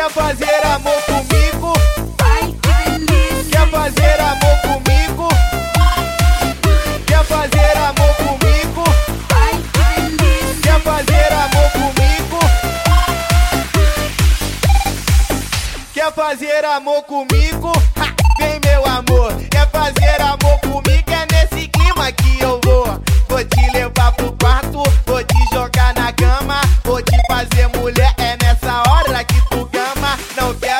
Quer fazer amor comigo? Ai. Quer fazer amor comigo? Quer fazer amor comigo? Ai. Quer fazer amor comigo? Quer fazer amor comigo?